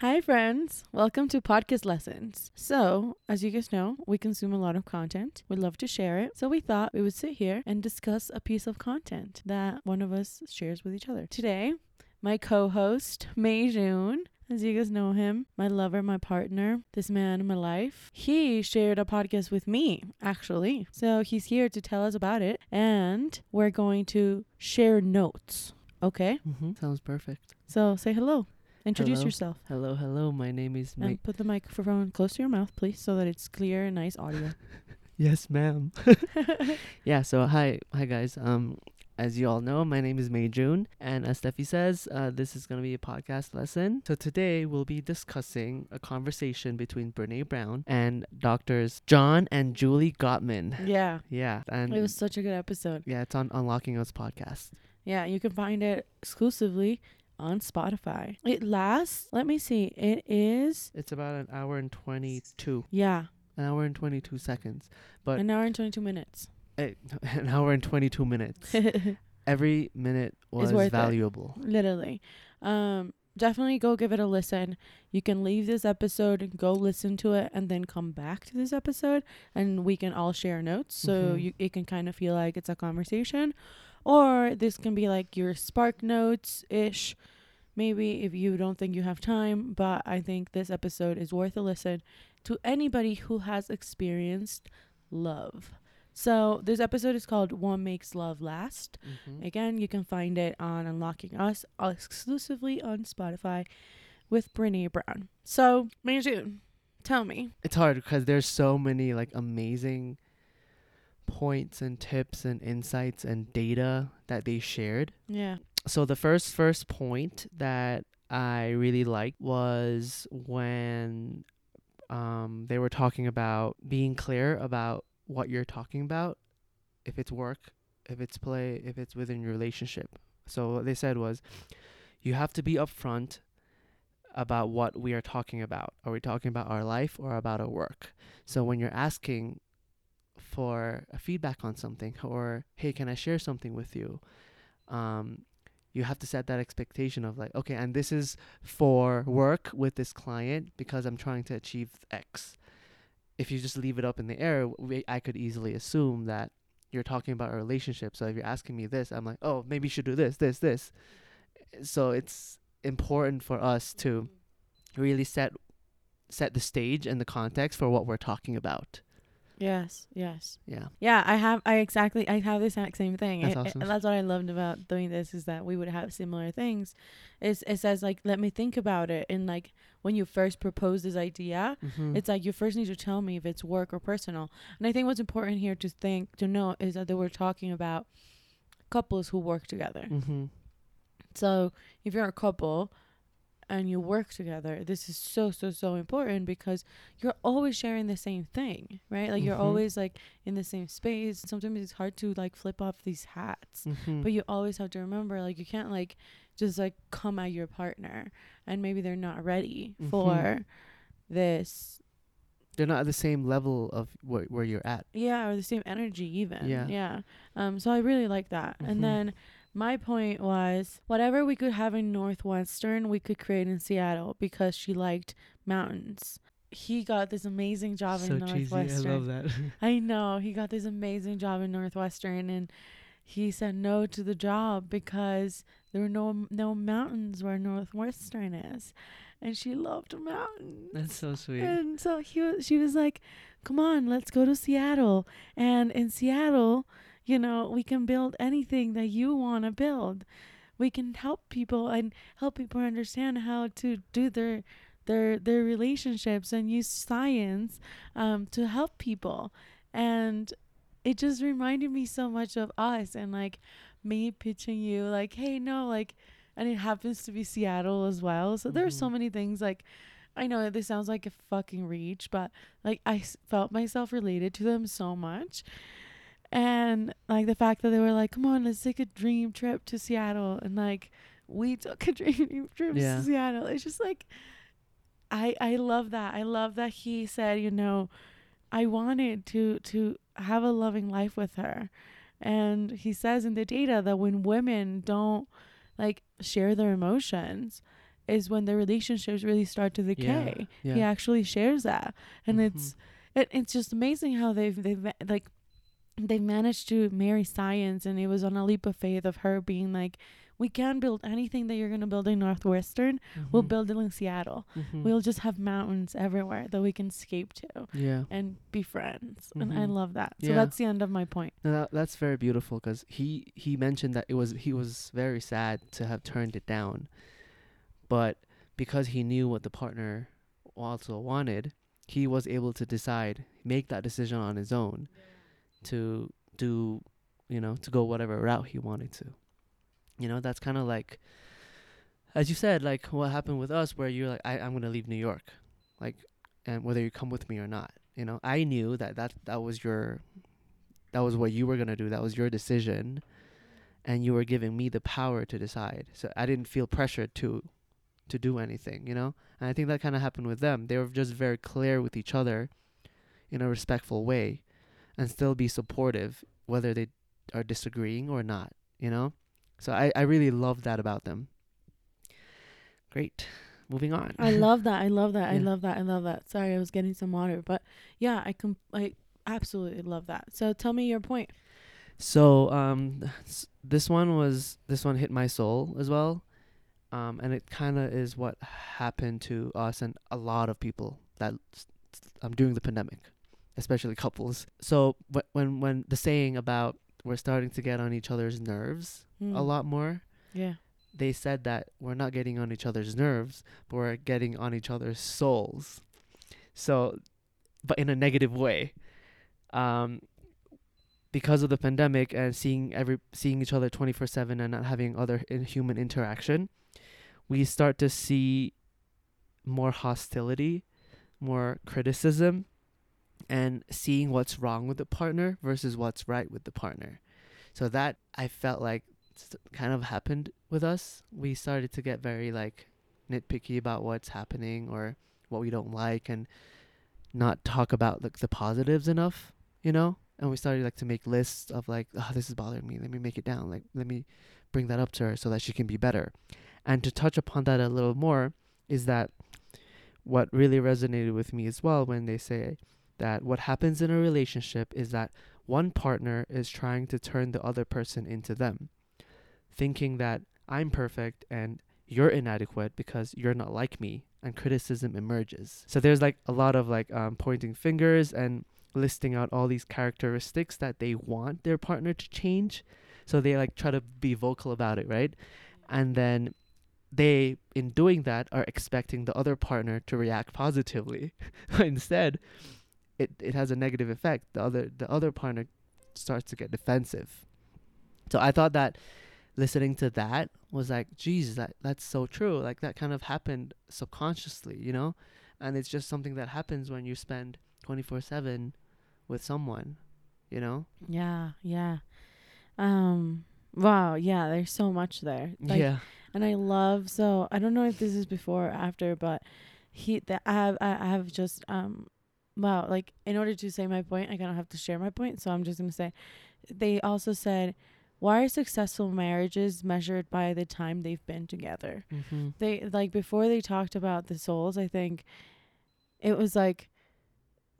Hi, friends. Welcome to Podcast Lessons. So, as you guys know, we consume a lot of content. We love to share it. So, we thought we would sit here and discuss a piece of content that one of us shares with each other. Today, my co host, Mei June, as you guys know him, my lover, my partner, this man in my life, he shared a podcast with me, actually. So, he's here to tell us about it, and we're going to share notes. Okay? Mm-hmm. Sounds perfect. So, say hello. Introduce Hello. yourself. Hello, hello. My name is Mike. And put the microphone close to your mouth, please, so that it's clear and nice audio. yes, ma'am. yeah. So hi, hi guys. Um, as you all know, my name is May June, and as Steffi says, uh, this is gonna be a podcast lesson. So today we'll be discussing a conversation between Brene Brown and doctors John and Julie Gottman. yeah. Yeah, and It was such a good episode. yeah, it's on Unlocking Us podcast. Yeah, you can find it exclusively on Spotify. It lasts, let me see, it is, It's about an hour and twenty-two, yeah, an hour and twenty-two seconds, But- an hour and 22 minutes. Eh, an hour and twenty-two minutes. Every minute was worth it. valuable. Literally. Um, definitely go give it a listen. You can leave this episode and go listen to it and then come back to this episode and we can all share notes so Mhm. you it can kind of feel like it's a conversation. Or this can be like your spark notes ish. Maybe if you don't think you have time, but I think this episode is worth a listen to anybody who has experienced love. So, this episode is called One Makes Love Last. Mm-hmm. Again, you can find it on Unlocking Us exclusively on Spotify with Brene Brown. So, Manjun, tell me. it's hard because there's so many like amazing points and tips and insights and data that they shared. Yeah. So the first first point that I really liked was when um, they were talking about being clear about what you're talking about, if it's work, if it's play, if it's within your relationship. So what they said was, you have to be upfront about what we are talking about. Are we talking about our life or about our work? So when you're asking for a feedback on something or hey, can I share something with you? Um, you have to set that expectation of like, okay, and this is for work with this client because I'm trying to achieve X. If you just leave it up in the air, we, I could easily assume that you're talking about a relationship. So if you're asking me this, I'm like, oh, maybe you should do this, this, this. So it's important for us to really set set the stage and the context for what we're talking about. Yes, yes. Yeah. Yeah, I have I exactly I have the exact same thing. That's It- it- awesome. that's what I loved about doing this is that we would have similar things. It's it says like let me think about it and like when you first propose this idea, Mm-hmm. it's like you first need to tell me if it's work or personal. And I think what's important here to think to know is that they were talking about couples who work together. mm-hmm. So if you're a couple and you work together, this is so so so important because you're always sharing the same thing, right? Like you're Mhm. always like in the same space. Sometimes it's hard to like flip off these hats. Mm-hmm. But you always have to remember like you can't like just like come at your partner and maybe they're not ready Mhm. for this they're not at the same level of where, where you're at. yeah or the same energy even Yeah. yeah um so i really like that and then my point was whatever we could have in northwestern we could create in seattle because she liked mountains he got this amazing job in northwestern Cheesy. I love that. I know he got this amazing job in northwestern and he said no to the job because there were no no mountains where northwestern is and she loved mountains That's so sweet. and so he was, she was like, "Come on, let's go to Seattle." And in Seattle, you know, we can build anything that you want to build. We can help people and help people understand how to do their their their relationships and use science um, to help people. And it just reminded me so much of us and like me pitching you like, "Hey, no, like." And it happens to be Seattle as well. So there's so Mhm. many things like I know this sounds like a fucking reach, but like I s- felt myself related to them so much. And like the fact that they were like, come on, let's take a dream trip to Seattle. And like we took a dream trip Yeah. to Seattle. It's just like, I, I love that. I love that he said, you know, I wanted to, to have a loving life with her. And he says in the data that when women don't like share their emotions, is when their relationships really start to decay. Yeah. He actually shares that, and Mhm. it's it, it's just amazing how they've they've like they managed to marry science, and it was on a leap of faith of her being like, we can build anything that you're gonna build in Northwestern. We'll Mhm. build it in Seattle. Mhm. We'll just have mountains everywhere that we can escape to yeah. and be friends. And I Mhm. love that. So Yeah. that's the end of my point. No, that, that's very beautiful because he he mentioned that it was he was very sad to have turned it down, but because he knew what the partner also wanted, he was able to decide make that decision on his own, to do, you know, to go whatever route he wanted to. You know, that's kind of like, as you said, like what happened with us, where you're like, I, I'm gonna leave New York, like, and whether you come with me or not. You know, I knew that that that was your that was what you were to do. That was your decision. And you were giving me the power to decide. So i didn't feel pressured to to do anything you know? And i think that kind of happened with them. They were just very clear with each other in a respectful way and still be supportive whether they are disagreeing or not you know so i i really love that about them great moving on I love that. I love that. I love that. I love that. Sorry, I was getting some water, but yeah, I com- I absolutely love that. So tell me your point. So um, this one was this one hit my soul as well, um, and it kind of is what happened to us and a lot of people that um during the pandemic, especially couples. So wh- when when the saying about we're starting to get on each other's nerves a Mm. lot more, Yeah. they said that we're not getting on each other's nerves, but we're getting on each other's souls. So, but in a negative way. Um, because of the pandemic and seeing every seeing each other 24/7 and not having other in human interaction, we start to see more hostility, more criticism, and seeing what's wrong with the partner versus what's right with the partner. So that I felt like kind of happened with us. We started to get very like nitpicky about what's happening or what we don't like and not talk about like the positives enough, you know? And we started like to make lists of like, oh, this is bothering me. Let me make it down. Like let me bring that up to her so that she can be better. And to touch upon that a little more is that what really resonated with me as well when they say that what happens in a relationship is that one partner is trying to turn the other person into them, thinking that I'm perfect and you're inadequate because you're not like me, and criticism emerges. So there's like a lot of like um, pointing fingers and listing out all these characteristics that they want their partner to change. So they like try to be vocal about it, right? And then they, in doing that, are expecting the other partner to react positively. Instead, it, it has a negative effect. The other the other partner starts to get defensive. So I thought that listening to that was like, geez, that that's so true. Like that kind of happened subconsciously, you know? And it's just something that happens when you spend twenty four seven with someone, you know? Yeah. Yeah. Um. Wow. Yeah. There's so much there. Like, yeah. And I love so I don't know if this is before or after, but he that I have I I have just um wow like in order to say my point I kind of have to share my point. So I'm just gonna say they also said why are successful marriages measured by the time they've been together? Mm-hmm. They like before they talked about the souls. I think it was like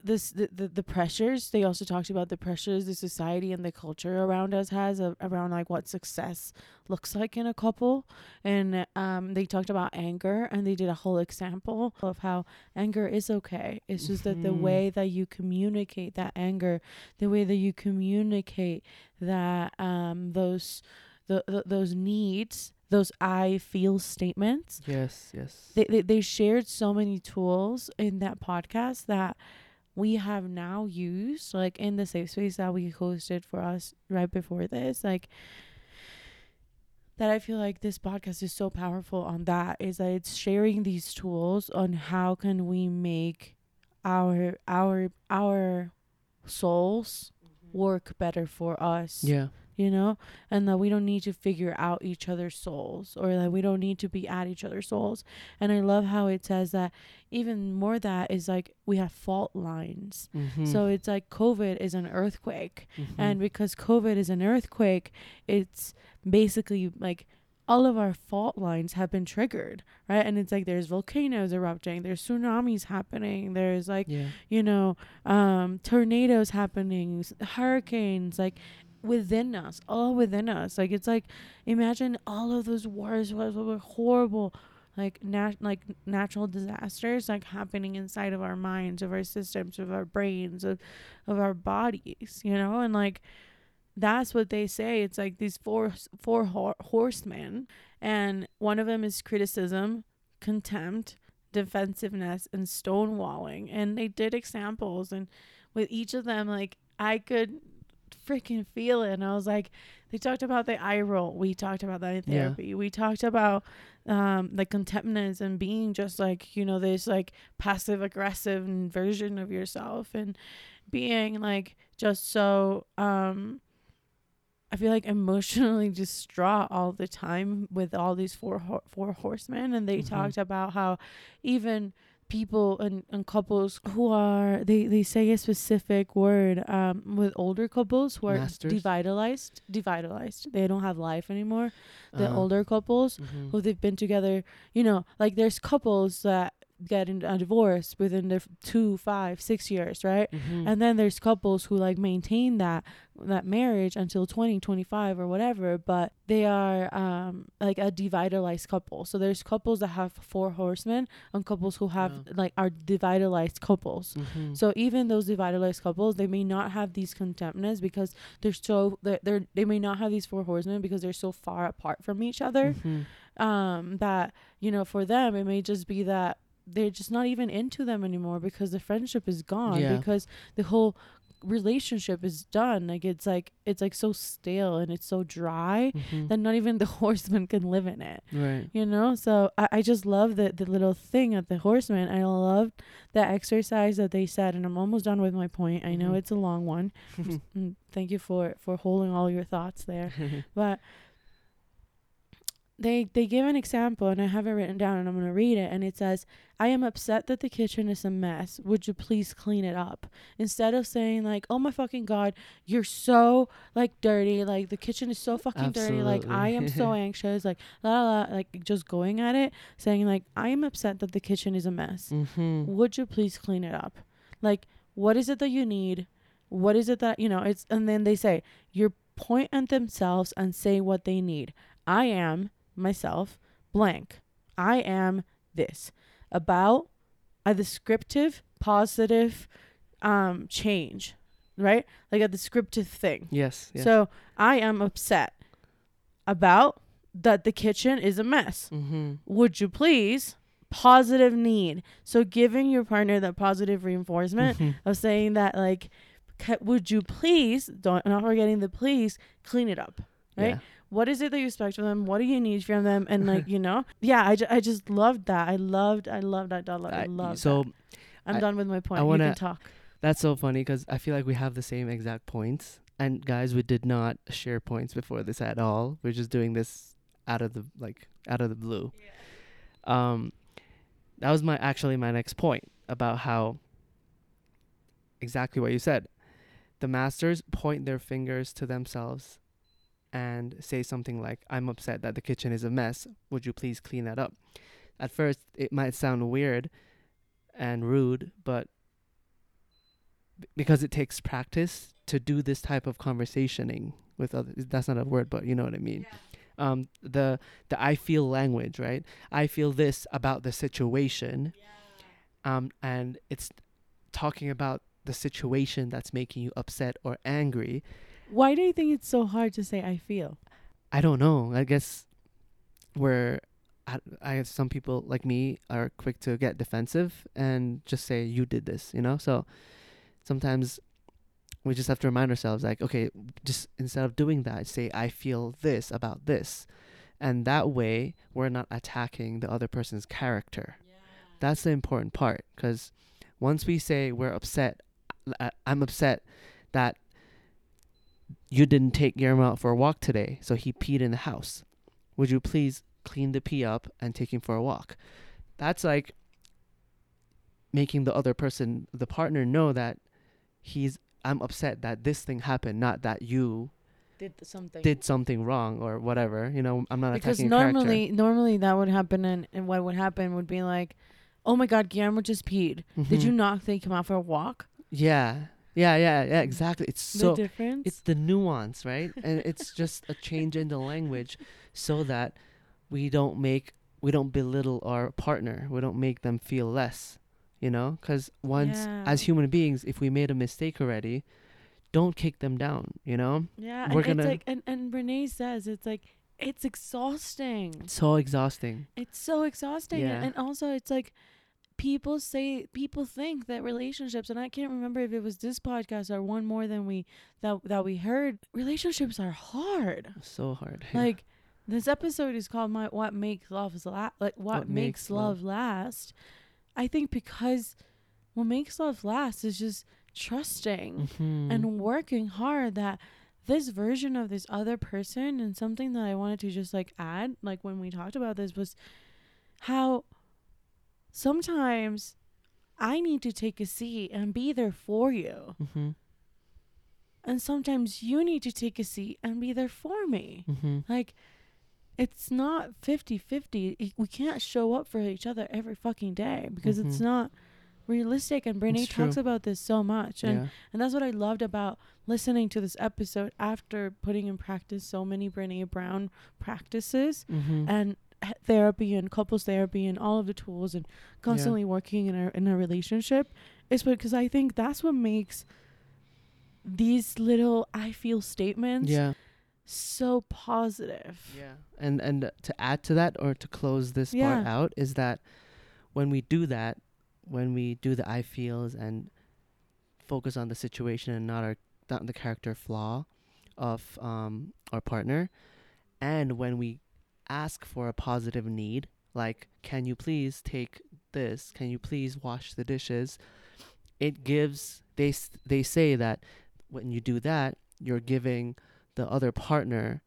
this the, the the pressures they also talked about the pressures the society and the culture around us has a, around like what success looks like in a couple and um they talked about anger and they did a whole example of how anger is okay it's just that the Mhm. way that you communicate that anger the way that you communicate that um those the, the those needs those i feel statements Yes, yes. they, they they shared so many tools in that podcast that we have now used like in the safe space that we hosted for us right before this like that I feel like this podcast is so powerful on that is that it's sharing these tools on how can we make our our our souls mm-hmm. work better for us yeah. You know and that we don't need to figure out each other's souls or that we don't need to be at each other's souls and i love how it says that even more that is like we have fault lines Mm-hmm. so it's like covid is an earthquake Mhm. and because covid is an earthquake it's basically like all of our fault lines have been triggered, right? And it's like there's volcanoes erupting, there's tsunamis happening, there's like yeah. you know, um, tornadoes happening, hurricanes, like within us, all within us. Like it's like imagine all of those wars were horrible, like nat- like natural disasters like happening inside of our minds, of our systems, of our brains, of of our bodies, you know, and like that's what they say. It's like these four four hor- horsemen, and one of them is criticism, contempt, defensiveness, and stonewalling. And they did examples, and with each of them, like I could freaking feel it. And I was like, they talked about the eye roll. We talked about that in Yeah. therapy. We talked about um the contemptness and being just like you know this like passive aggressive version of yourself and being like just so um I feel like emotionally distraught all the time with all these four ho- four horsemen, and they Mhm. talked about how even people and, and couples who are they they say a specific word um with older couples who are Masters? devitalized devitalized they don't have life anymore the Uh, older couples mhm. who they've been together you know like there's couples that get in a divorce within the two five six years right Mhm. and then there's couples who like maintain that that marriage until 20 25 or whatever but they are um like a devitalized couple so there's couples that have four horsemen and couples who have Yeah. like are devitalized couples Mhm. so even those devitalized couples they may not have these contemptness because they're so they're, they're they may not have these four horsemen because they're so far apart from each other Mhm. um that you know for them it may just be that they're just not even into them anymore because the friendship is gone Yeah. because the whole relationship is done like it's like it's like so stale and it's so dry Mhm. that not even the horseman can live in it right. you know so i, I just love the, the little thing at the horseman i love the exercise that they said and i'm almost done with my point i know Mhm. it's a long one Mm, thank you for for holding all your thoughts there but they they give an example and I have it written down and I'm gonna read it and it says, I am upset that the kitchen is a mess. Would you please clean it up? Instead of saying like, Oh my fucking god, you're so like dirty, like the kitchen is so fucking dirty, like I am so anxious, like la la like just going at it, saying like, I am upset that the kitchen is a mess. Mhm. Would you please clean it up? Like, what is it that you need? What is it that you know? It's and then they say you point at themselves and say what they need. I am myself blank. I am this about a descriptive, positive, um, change, right? Like a descriptive thing. Yes. yes. So I am upset about that the kitchen is a mess Mhm. would you please positive need so giving your partner that positive reinforcement Mhm. of saying that like would you please don't not forgetting the please clean it up right Yeah. What is it that you expect from them what do you need from them and like you know yeah i, ju- I just loved that i loved i loved that Dala. i I- loved so that. i'm I- done with my point I wanna- can talk That's so funny because I feel like we have the same exact points. And guys, we did not share points before this at all. We're just doing this out of the like out of the blue. Um, that was my actually my next point about how exactly what you said. The masters point their fingers to themselves and say something like, "I'm upset that the kitchen is a mess. Would you please clean that up?" At first, it might sound weird and rude, but because it takes practice to do this type of conversationing with others, that's not a word but you know what i mean. Um the the i feel language right? I feel this about the situation. Um and it's talking about the situation that's making you upset or angry why do you think it's so hard to say i feel i don't know. I guess we're I, I guess some people like me are quick to get defensive and just say you did this you know? So sometimes we just have to remind ourselves like okay just instead of doing that say i feel this about this and that way we're not attacking the other person's character. That's the important part because once we say we're upset I- i'm upset that you didn't take Guillermo out for a walk today so he peed in the house would you please clean the pee up and take him for a walk that's like making the other person the partner know that he's i'm upset that this thing happened not that you did something. did something wrong or whatever. You know, I'm not because attacking a character. normally, normally that would happen, and, and what would happen would be like, "Oh my God, Guillermo just peed. Did Mhm. you not think him out for a walk?" Yeah, yeah, yeah, yeah. Exactly. It's so the difference. it's the nuance, right? and it's just a change in the language, so that we don't make we don't belittle our partner. We don't make them feel less. You know, because once Yeah. as human beings, if we made a mistake already, don't kick them down. You know, yeah, we're and gonna- it's like, and and Brene says it's like it's exhausting. it's so exhausting. It's so exhausting, Yeah. and also it's like people say people think that relationships, and I can't remember if it was this podcast or one more than we that that we heard. Relationships are hard. So hard. yeah. Like this episode is called "My What Makes Love La- like what, What makes, Makes love last. I think because what makes love last is just trusting Mhm. and working hard that this version of this other person and something that I wanted to just like add like when we talked about this was how sometimes I need to take a seat and be there for you Mhm. and sometimes you need to take a seat and be there for me Mhm. like it's not 50-50 we can't show up for each other every fucking day because it's Mhm. not realistic and Brene It's talks true. about this so much and Yeah. and that's what I loved about listening to this episode after putting in practice so many Brene Brown practices Mhm. and therapy and couples therapy and all of the tools and constantly working in a in a relationship is because I think that's what makes these little I feel statements yeah. so positive. Yeah. And and to add to that or to close this part out is that when we do that, when we do the I feels and focus on the situation and not our not the character flaw of um our partner, and when we ask for a positive need, like can you please take this? Can you please wash the dishes? It gives they they say that when you do that, you're giving the other partner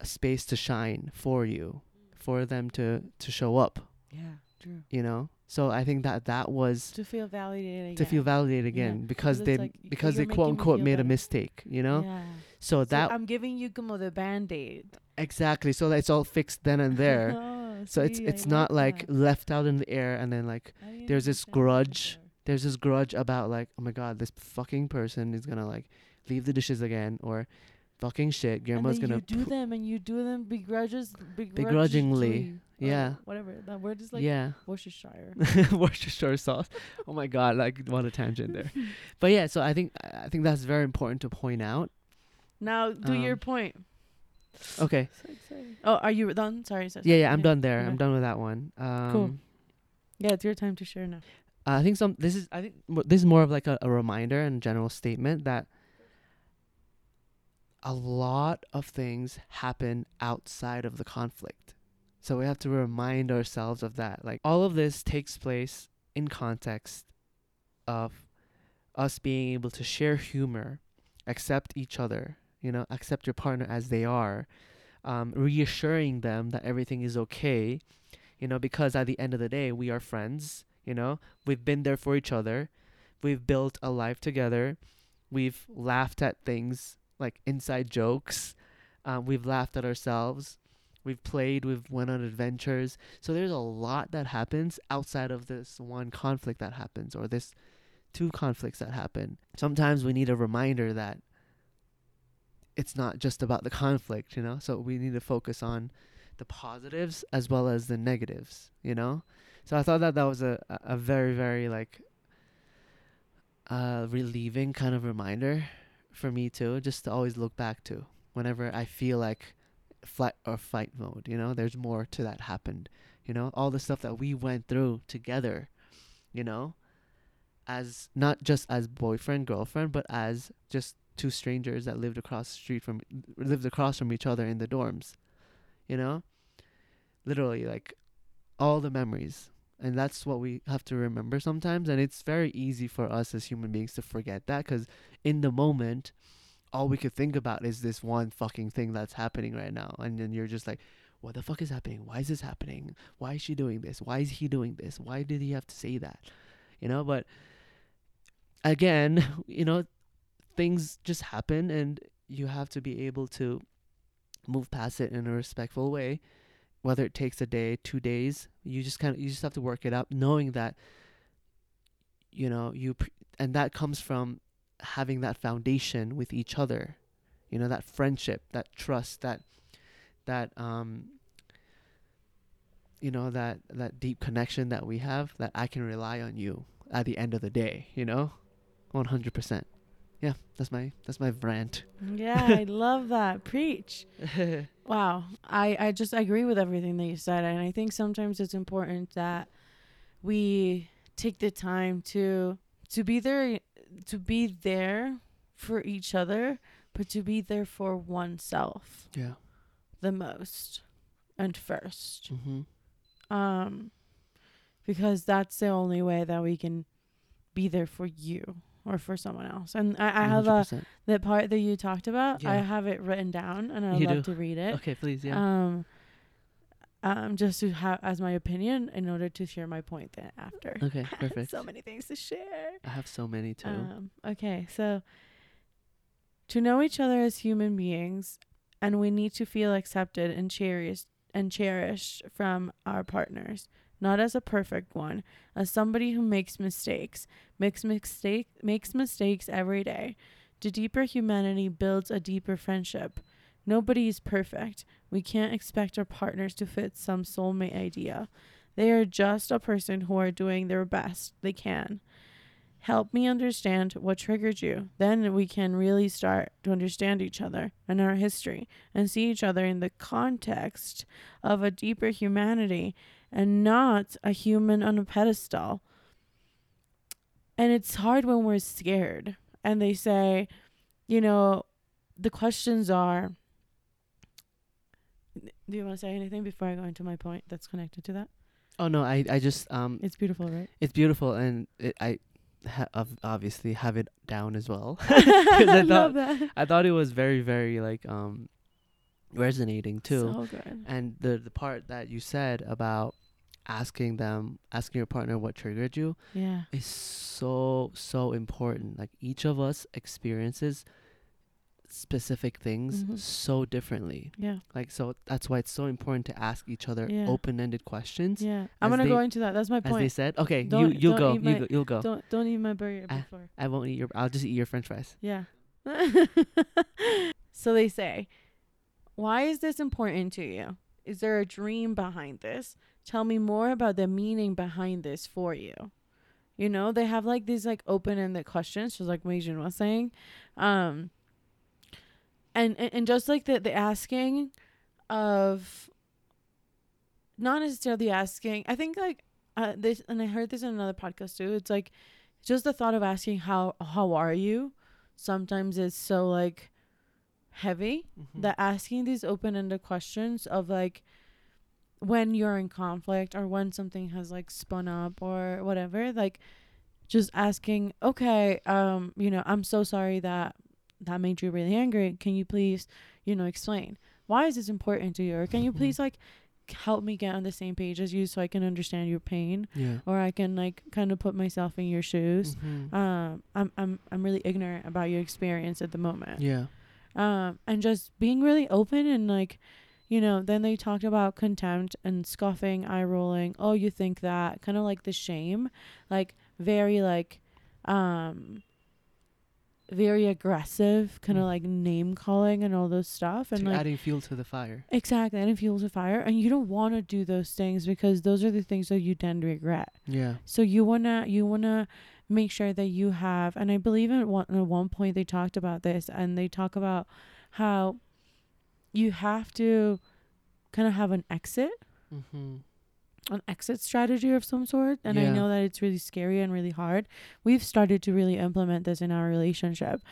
a space to shine for you, for them to to show up. Yeah, true. You know. So I think that that was To feel validated again. to feel validated again Yeah, because they like, because they quote unquote made a mistake. You know. Yeah. So So that I'm giving you como the band-aid. exactly. So that it's all fixed then and there. Oh, so it's see, it's I not like that. left out in the air and then like there's this grudge there's this grudge about like oh my god this fucking person is gonna like leave the dishes again or fucking shit And then gonna you do them and you do them begrudges, Begrudgingly, yeah. whatever that word is like yeah Worcestershire. Worcestershire sauce. Oh my god, like what a tangent there. But yeah, so I think I think that's very important to point out. now do your Um, point. Okay. So. Oh, are you done? Sorry, sorry. Yeah, yeah, I'm done there. I'm done with that one. Um cool. Yeah, it's your time to share now. I think some this is I think mo- this is more of like a, a reminder and general statement that a lot of things happen outside of the conflict. So we have to remind ourselves of that. Like all of this takes place in context of us being able to share humor, accept each other, you know, accept your partner as they are, um, reassuring them that everything is okay, you know, because at the end of the day, we are friends, you know, we've been there for each other, we've built a life together, we've laughed at things like inside jokes, um, we've laughed at ourselves, we've played, we've went on adventures. So there's a lot that happens outside of this one conflict that happens or this two conflicts that happen. Sometimes we need a reminder that it's not just about the conflict, you know? So we need to focus on the positives as well as the negatives, you know? So I thought that that was a a very very like uh relieving kind of reminder for me too, just to always look back to whenever I feel like flight or fight mode, you know? There's more to that happened, you know? All the stuff that we went through together, you know? As not just as boyfriend girlfriend, but as just two strangers that lived across the street from lived across from each other in the dorms, you know? Literally like all the memories and that's what we have to remember sometimes and it's very easy for us as human beings to forget that cuz in the moment all we could think about is this one fucking thing that's happening right now. And then you're just like what the fuck is happening? Why is this happening? Why is she doing this? Why is he doing this? Why did he have to say that? You know but again you know things just happen and you have to be able to move past it in a respectful way. Whether it takes a day two days you just kind of you just have to work it out knowing that you know you pr- and that comes from having that foundation with each other you know that friendship that trust that that um you know that that deep connection that we have that I can rely on you at the end of the day you know 100% yeah that's my that's my rant Yeah, I love that. Preach. Wow. I, I just agree with everything that you said. And I think sometimes it's important that we take the time to to be there to be there for each other, but to be there for oneself yeah the most and first. mhm Um because that's the only way that we can be there for you or for someone else. And I, I have a the part that you talked about, I have it written down and I'd You love do? to read it. okay please yeah Um, um, just to have as my opinion in order to share my point then after. okay perfect so many things to share. I have so many too Um, okay, so to know each other as human beings, and we need to feel accepted and cherished and cherished from our partners, not as a perfect one, as somebody who makes mistakes, makes mistake makes mistakes every day. The deeper humanity builds a deeper friendship. Nobody is perfect. We can't expect our partners to fit some soulmate idea. They are just a person who are doing their best they can. Help me understand what triggered you. Then we can really start to understand each other and our history and see each other in the context of a deeper humanity and not a human on a pedestal. And it's hard when we're scared. And they say, you know, the questions are Do you want to say anything before I go into my point that's connected to that? oh no I I just um It's beautiful, right? it's beautiful and it, I ha- obviously have it down as well I I love thought- that. I thought it was very very like um resonating too So good. and the the part that you said about asking them asking your partner what triggered you Yeah. is so so important like each of us experiences specific things Mhm. so differently Yeah. like so that's why it's so important to ask each other Yeah. open-ended questions Yeah. I'm gonna go into that. That's my point. as they said okay Don't- you you'll go you my- go you'll go Don't don't eat my burger Ah. before. i won't eat your i'll just eat your french fries Yeah. so they say, why is this important to you? Is there a dream behind this? Tell me more about the meaning behind this for you. You know, they have like these like open ended questions, just like Meijin was saying. Um and, and and just like the the asking of not necessarily asking I think like uh this and I heard this in another podcast too. It's like just the thought of asking how how are you sometimes is so like heavy that asking these open-ended questions of like when you're in conflict or when something has like spun up or whatever like just asking okay um you know i'm so sorry that that made you really angry can you please you know explain? Why is this important to you? Or can you Mhm. please like help me get on the same page as you so i can understand your pain? Yeah. Or i can like kind of put myself in your shoes? Mhm. um i'm i'm i'm really ignorant about your experience at the moment. Yeah. Um and just being really open and like you know then they talked about contempt and scoffing eye rolling oh you think that kind of like the shame. Like very like um very aggressive kind of Mm. like name calling and all those stuff and To like adding fuel to the fire exactly adding fuel to fire and you don't want to do those things because those are the things that you tend to regret yeah so you wanna you wanna make sure that you have, and I believe at one at one point they talked about this, and they talk about how you have to kind of have an exit, mm-hmm. An exit strategy of some sort. And I know that it's really scary and really hard. We've started to really implement this in our relationship,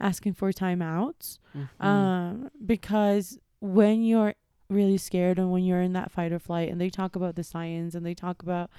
asking for timeouts Mm-hmm. um, because when you're really scared and when you're in that fight or flight, and they talk about the science and they talk about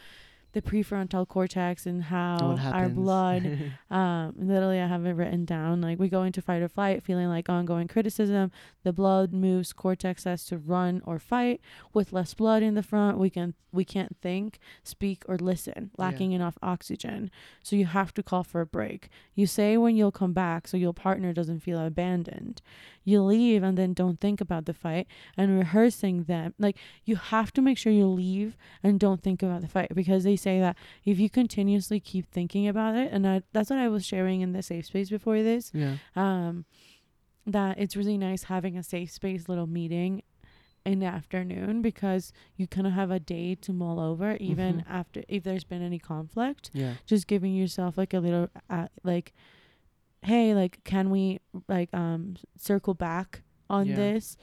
the prefrontal cortex and how our blood um literally i have it written down like we go into fight or flight feeling like ongoing criticism. The blood moves cortex says to run or fight. With less blood in the front we can we can't think speak or listen Yeah. lacking enough oxygen. So you have to call for a break. You say when you'll come back so your partner doesn't feel abandoned. You leave and then don't think about the fight and rehearsing them. Like you have to make sure you leave and don't think about the fight because they say that if you continuously keep thinking about it and I, that's what i was sharing in the safe space before this yeah. um that it's really nice having a safe space little meeting in the afternoon because you kind of have a day to mull over even Mhm. after if there's been any conflict Yeah. just giving yourself like a little uh, like hey like can we like um circle back on Yeah. this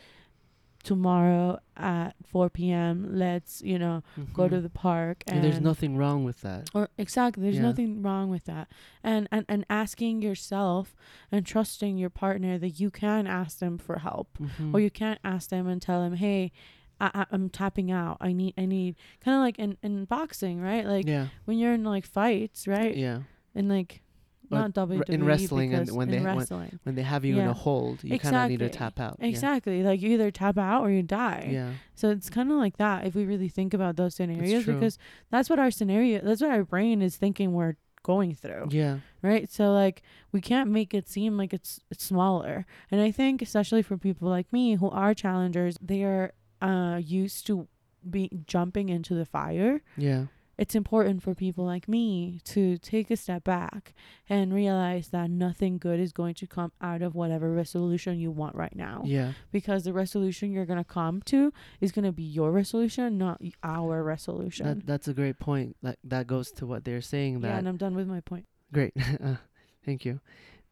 tomorrow at 4 p.m let's you know go to Mhm. the park and And there's nothing wrong with that. or exactly there's Yeah. nothing wrong with that and, and and asking yourself and trusting your partner that you can ask them for help Mhm. or you can't ask them and tell them hey I, I, i'm tapping out i need i need kind of like in, in boxing right like yeah. when you're in like fights right Yeah. and like Not WWE in wrestling and when they- when- wrestling When they have you in a hold, you kind of need to tap out. Yeah. exactly like you either tap out or you die Yeah. so it's kind of like that if we really think about those scenarios because that's what our scenario that's what our brain is thinking we're going through Yeah. right so like we can't make it seem like it's, it's smaller and i think especially for people like me who are challengers they are uh used to be jumping into the fire Yeah. It's important for people like me to take a step back and realize that nothing good is going to come out of whatever resolution you want right now Yeah. because the resolution you're going to come to is going to be your resolution not our resolution That that's a great point. That that goes to what they're saying yeah and i'm done with my point great. uh, thank you.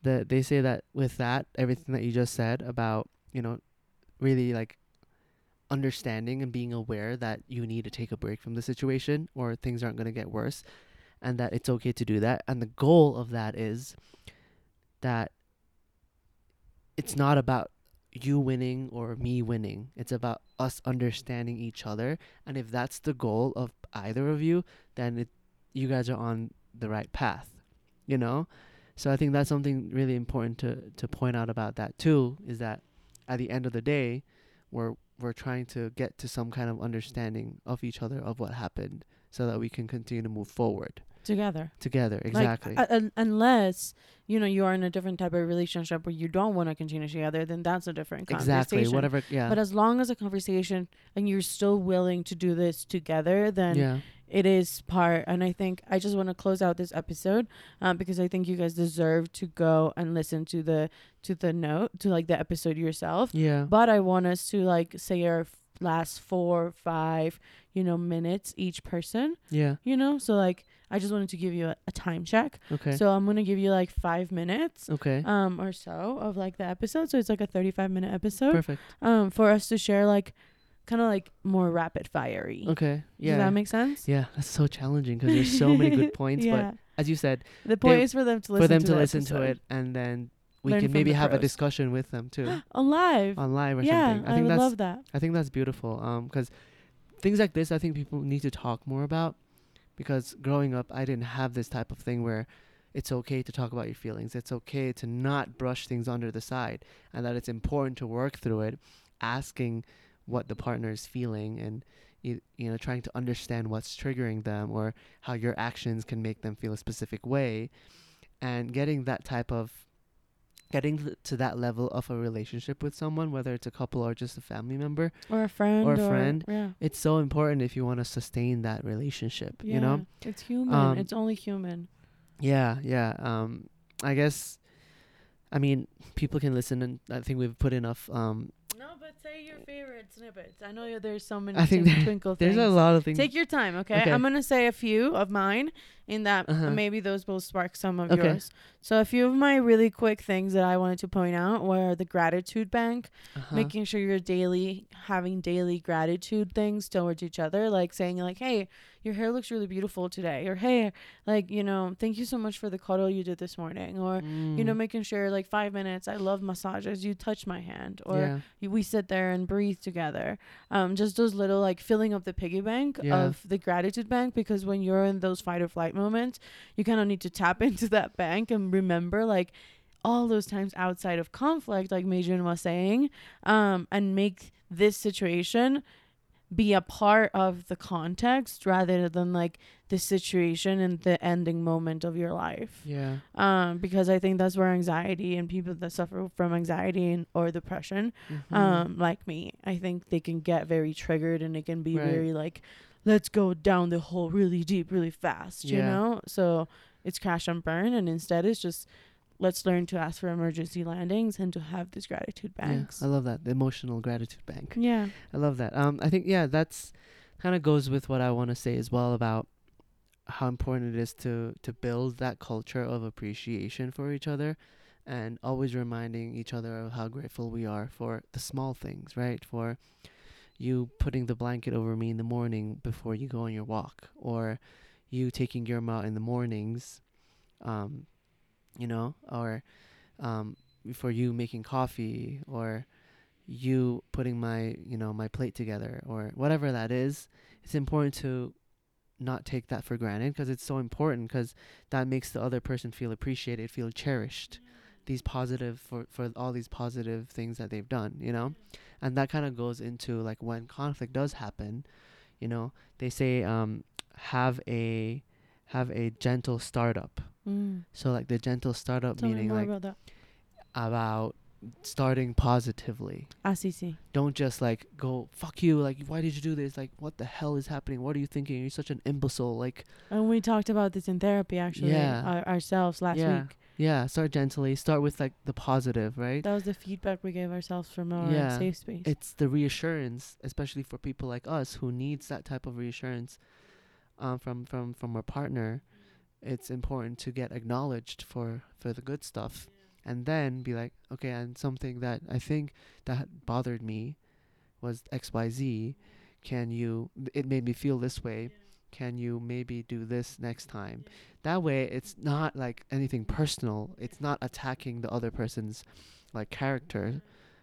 The they say that with that everything that you just said about, you know, really like understanding and being aware that you need to take a break from the situation or things aren't going to get worse and that it's okay to do that. And the goal of that is that it's not about you winning or me winning. It's about us understanding each other. And if that's the goal of either of you then it you guys are on the right path you know? So i think that's something really important to to point out about that too is that at the end of the day we're we're trying to get to some kind of understanding of each other of what happened so that we can continue to move forward together. Together Like, exactly. uh, un- unless you know you are in a different type of relationship where you don't want to continue together then that's a different conversation. exactly whatever yeah. But as long as a conversation and you're still willing to do this together then yeah. it is part and i think i just want to close out this episode um, because i think you guys deserve to go and listen to the to the note to like the episode yourself. Yeah. But i want us to like say our last four five you know minutes each person. Yeah. You know so like i just wanted to give you a, a time check. Okay. So i'm gonna give you like five minutes okay. um or so of like the episode. So it's like a 35 minute episode perfect. um for us to share like kind of like more rapid fiery okay. Yeah. does that make sense? Yeah that's so challenging because there's so many good points yeah. but as you said the point is for them to listen for them to, to listen to it and then we Learn can maybe have a discussion with them too. On live. On live or yeah something. I i, think that's love that. I think that's beautiful. Um, because things like this, I think people need to talk more about. Because growing up, I didn't have this type of thing where it's okay to talk about your feelings. It's okay to not brush things under the side, and that it's important to work through it, asking what the partner is feeling, and you, know trying to understand what's triggering them or how your actions can make them feel a specific way, and getting that type of getting to that level of a relationship with someone, whether it's a couple or just a family member, or a friend Or a friend. yeah it's so important if you want to sustain that relationship yeah you know it's human Um, it's only human yeah yeah um i guess i mean people can listen and i think we've put enough um no but say your favorite snippets i know there's so many I think twinkle, there- twinkle there's things a lot of things take your time okay? Okay. i'm gonna say a few of mine in that Uh-huh. maybe those will spark some of Okay. yours. So a few of my really quick things that I wanted to point out were the gratitude bank, Uh-huh. making sure you're daily having daily gratitude things towards each other, like saying like, "Hey, your hair looks really beautiful today," or "Hey, like you know, thank you so much for the cuddle you did this morning," or you know, Mm. making sure like five minutes. I love massages. You touch my hand, or yeah. we sit there and breathe together. Um, just those little like filling up the piggy bank Yeah. of the gratitude bank because when you're in those fight or flight moments, you kind of need to tap into that bank and remember like all those times outside of conflict, like Meijun was saying, um, and make this situation be a part of the context rather than like the situation and the ending moment of your life Yeah. um, because I think that's where anxiety and people that suffer from anxiety and, or depression, Mhm. um, like me, I think they can get very triggered and it can be Right. very like, let's go down the hole really deep, really fast, you know? So it's crash and burn, and instead it's just let's learn to ask for emergency landings and to have these gratitude banks. Yeah, I love that. The emotional gratitude bank. Yeah. I love that. Um, I think yeah, that's kind of goes with what I want to say as well about how important it is to to build that culture of appreciation for each other, and always reminding each other of how grateful we are for the small things, right? For you putting the blanket over me in the morning before you go on your walk, or you taking your out in the mornings, um, you know, or um, for you making coffee, or you putting my you know my plate together or whatever that is it's important to not take that for granted because it's so important because that makes the other person feel appreciated feel cherished these positive for for all these positive things that they've done you know and that kind of goes into like when conflict does happen you know they say um have a have a gentle startup Mm. so like the gentle startup Tell meaning like about about starting positively see. don't just like go fuck you like why did you do this like what the hell is happening what are you thinking you're such an imbecile like And we talked about this in therapy actually Yeah. our, ourselves last Yeah. week. Yeah start gently. Start with like the positive right? That was the feedback we gave ourselves from our Yeah. safe space. it's the reassurance especially for people like us who needs that type of reassurance um, from from from our partner. It's important to get acknowledged for for the good stuff and then be like okay and something that i think that bothered me was xyz can you it made me feel this way can you maybe do this next time that way it's not like anything personal it's not attacking the other person's like character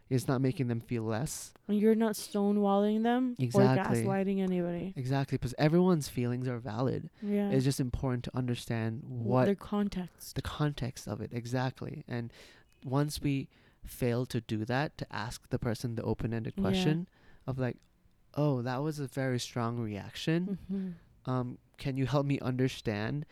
it's not making them feel less and you're not stonewalling them Exactly. or gaslighting anybody. exactly because everyone's feelings are valid Yeah. it's just important to understand what their context. the context of it exactly and once we fail to do that to ask the person the open-ended Yeah. question of like oh that was a very strong reaction hmm um can you help me understand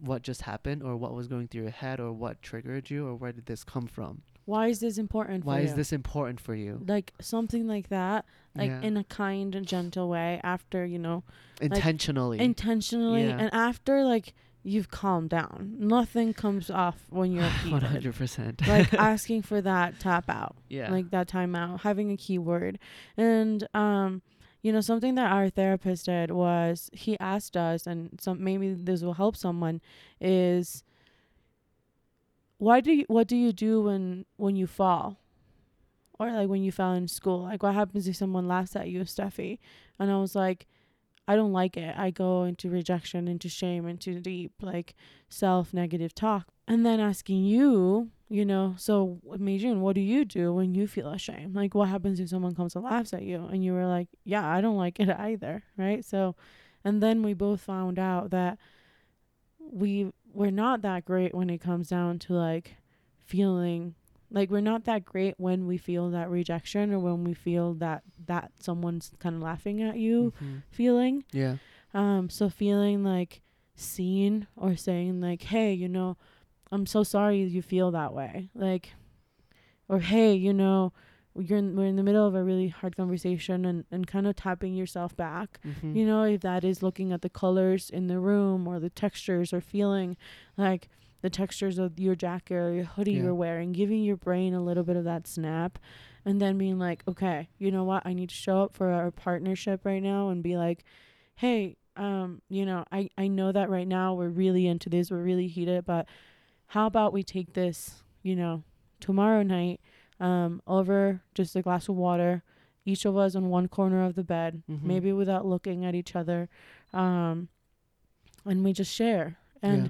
what just happened or what was going through your head or what triggered you or where did this come from Why is this important why for is you? this important for you like something like that, like Yeah. in a kind and gentle way after, you know, intentionally intentionally Yeah. and after like you've calmed down. Nothing comes off when you're 100% like asking for that tap out. yeah like that time out, having a keyword. And um, you know, something that our therapist did was he asked us, and some maybe this will help someone, is why do you what do you do when when you fall? Or like when you fell in school. Like what happens if someone laughs at you, Steffi? And I was like, I don't like it. I go into rejection, into shame, into deep like self negative talk. And then asking you, you know, so Meijun, what do you do when you feel ashamed? Like what happens if someone comes and laughs at you? And you were like, Yeah, I don't like it either. Right. So and then we both found out that we we're not that great when it comes down to like feeling like we're not that great when we feel that rejection or when we feel that that someone's kind of laughing at you Mhm. feeling yeah um so feeling like seen or saying like hey you know i'm so sorry you feel that way like or hey you know you're in, we're in the middle of a really hard conversation and, and kind of tapping yourself back Mhm. you know if that is looking at the colors in the room or the textures or feeling like the textures of your jacket or your hoodie Yeah. you're wearing giving your brain a little bit of that snap and then being like okay you know what i need to show up for our partnership right now and be like hey um, you know, I, I know that right now we're really into this, we're really heated, but how about we take this, you know, tomorrow night, um, over just a glass of water, each of us on one corner of the bed, Mhm. maybe without looking at each other, um, and we just share. And Yeah.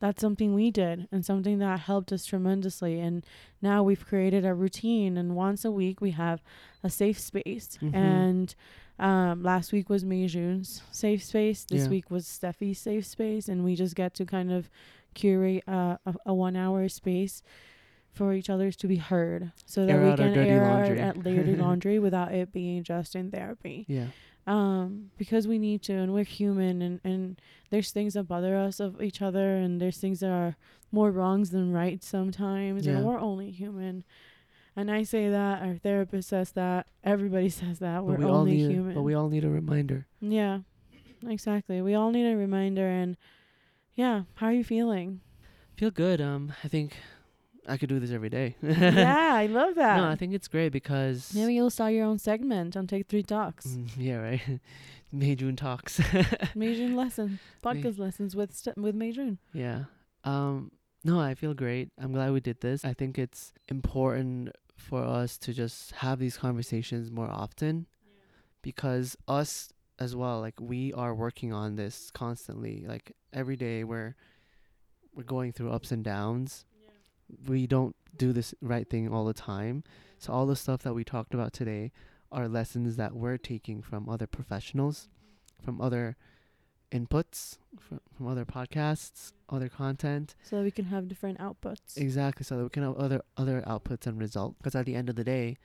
that's something we did and something that helped us tremendously. And now we've created a routine, and once a week we have a safe space. Mhm. And um, last week was Meijun's safe space. This Yeah. week was Steffi's safe space, and we just get to kind of curate uh, a, a one hour space for each other's to be heard, so that Air we can air laundry. our dirty laundry without it being just in therapy Yeah. um because we need to and we're human and and there's things that bother us of each other and there's things that are more wrongs than rights sometimes Yeah. and we're only human and i say that our therapist says that everybody says that we're we only need. A, human but we all need a reminder. yeah exactly we all need a reminder and yeah how are you feeling Feel good. Um, I think I could do this every day. yeah i love that No, I think it's great because. maybe you'll start your own segment on take three talks Mm, yeah, right. Meijun talks. Meijun lesson podcast lessons with St- with Meijun. yeah. Um. No, I feel great. I'm glad we did this. I think it's important for us to just have these conversations more often, because us as well, like we are working on this constantly. Like every day, we're we're going through ups and downs. We don't do this right thing all the time. So all the stuff that we talked about today are lessons that we're taking from other professionals, mm-hmm. from other inputs, from, from other podcasts, other content. so that we can have different outputs. Exactly, so that we can have other other outputs and results. Because at the end of the day,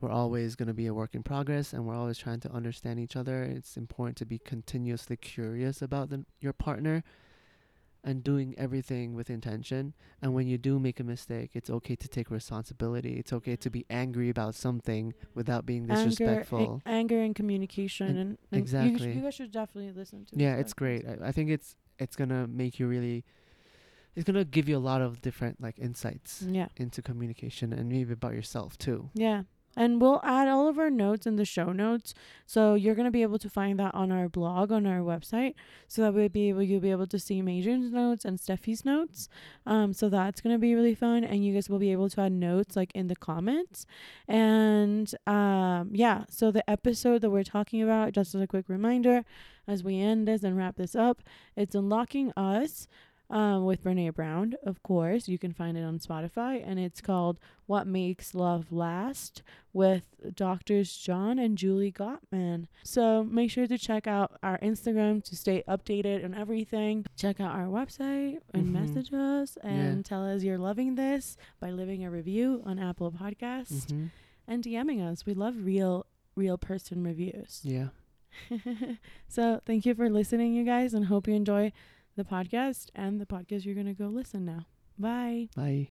we're always going to be a work in progress, and we're always trying to understand each other. It's important to be continuously curious about the, your partner, and doing everything with intention. And when you do make a mistake, it's okay to take responsibility. It's okay to be angry about something without being disrespectful. anger, anger and communication, And- and, and You, sh- exactly. you guys should definitely listen to. yeah, it's great. I, I think it's it's gonna make you really. It's gonna give you a lot of different like insights Yeah, into communication and maybe about yourself too. yeah, and we'll add all of our notes in the show notes, so you're gonna be able to find that on our blog on our website, so that we'll be able you'll be able to see Meijun's notes and Steffi's notes. Um, so that's gonna be really fun, and you guys will be able to add notes like in the comments, and um, yeah. So the episode that we're talking about, just as a quick reminder, as we end this and wrap this up, it's unlocking us. Um, with Brene Brown, of course. You can find it on Spotify, and it's called What Makes Love Last with Doctors John and Julie Gottman. So make sure to check out our Instagram to stay updated on everything. Check out our website and Mhm. message us and Yeah. tell us you're loving this by leaving a review on Apple Podcasts Mm-hmm. and DMing us. We love real, real person reviews. Yeah. so thank you for listening, you guys, and hope you enjoy the podcast and the podcast you're going to go listen now. Bye. Bye.